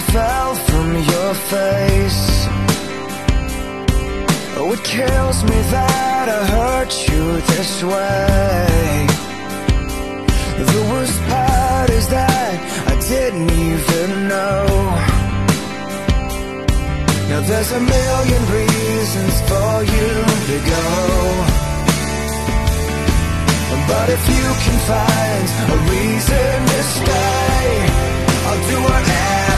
fell from your face. Oh, it kills me that I hurt you this way. The worst part is that I didn't even know. Now there's a million reasons for you to go. But if you can find a reason to stay I'll do whatever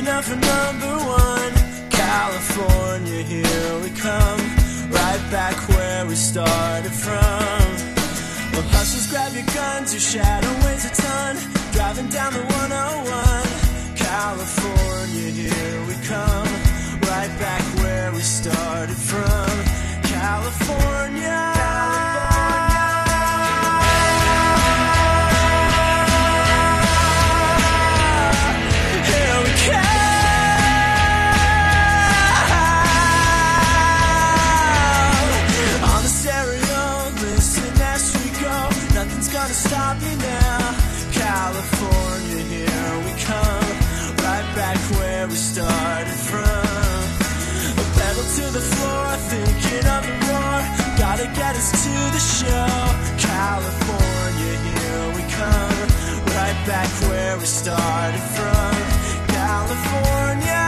enough for number one. California, here we come. Right back where we started from. Well, hustlers, grab your guns, your shadow weighs a ton. Driving down the 101. California, here we come. Right back where we started from. California. Us to the show. California, here we come. Right back where we started from. California.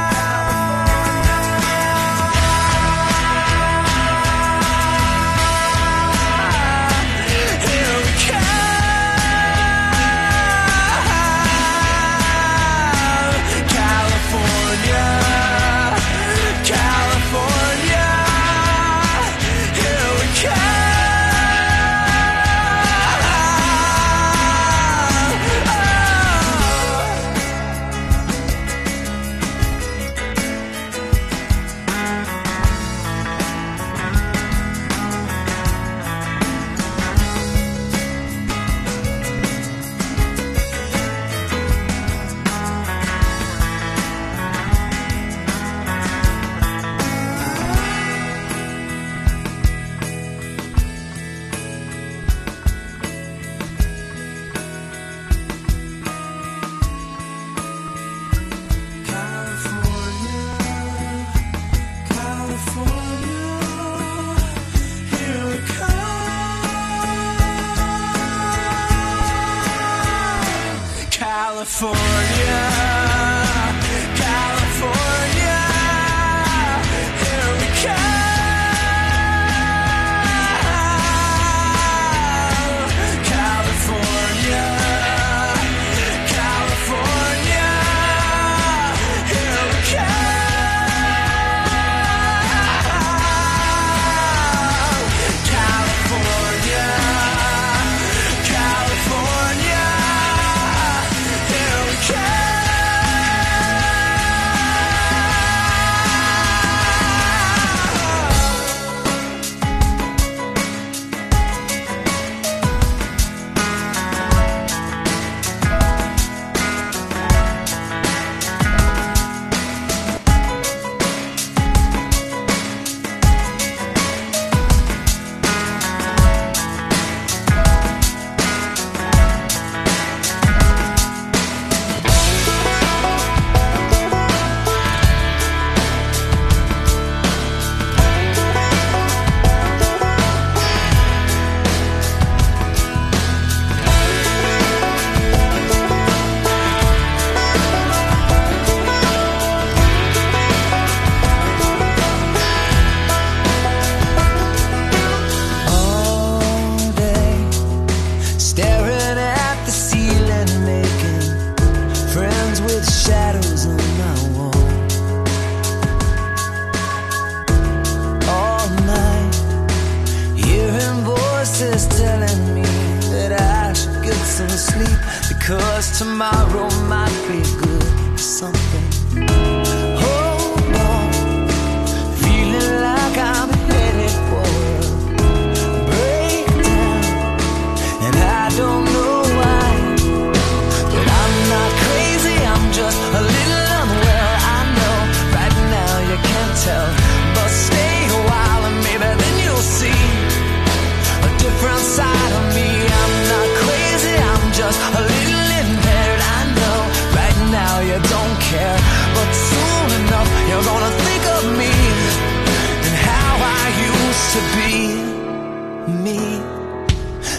Sleep because tomorrow might be good something. Care, but soon enough you're gonna think of me and how I used to be me.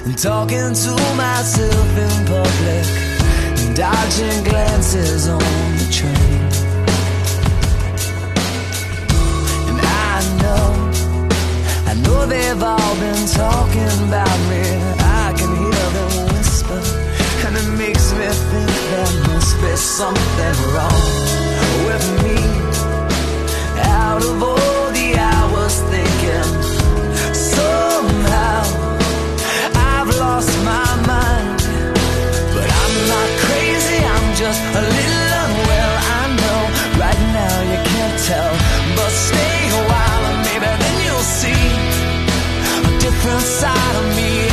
And talking to myself in public, and dodging glances on the train. And I know, I know they've all been talking about me. I can hear them whisper, and it makes me think must there's something wrong with me. Out of all the hours thinking, somehow I've lost my mind. But I'm not crazy, I'm just a little unwell. I know right now you can't tell, but stay a while and maybe then you'll see a different side of me.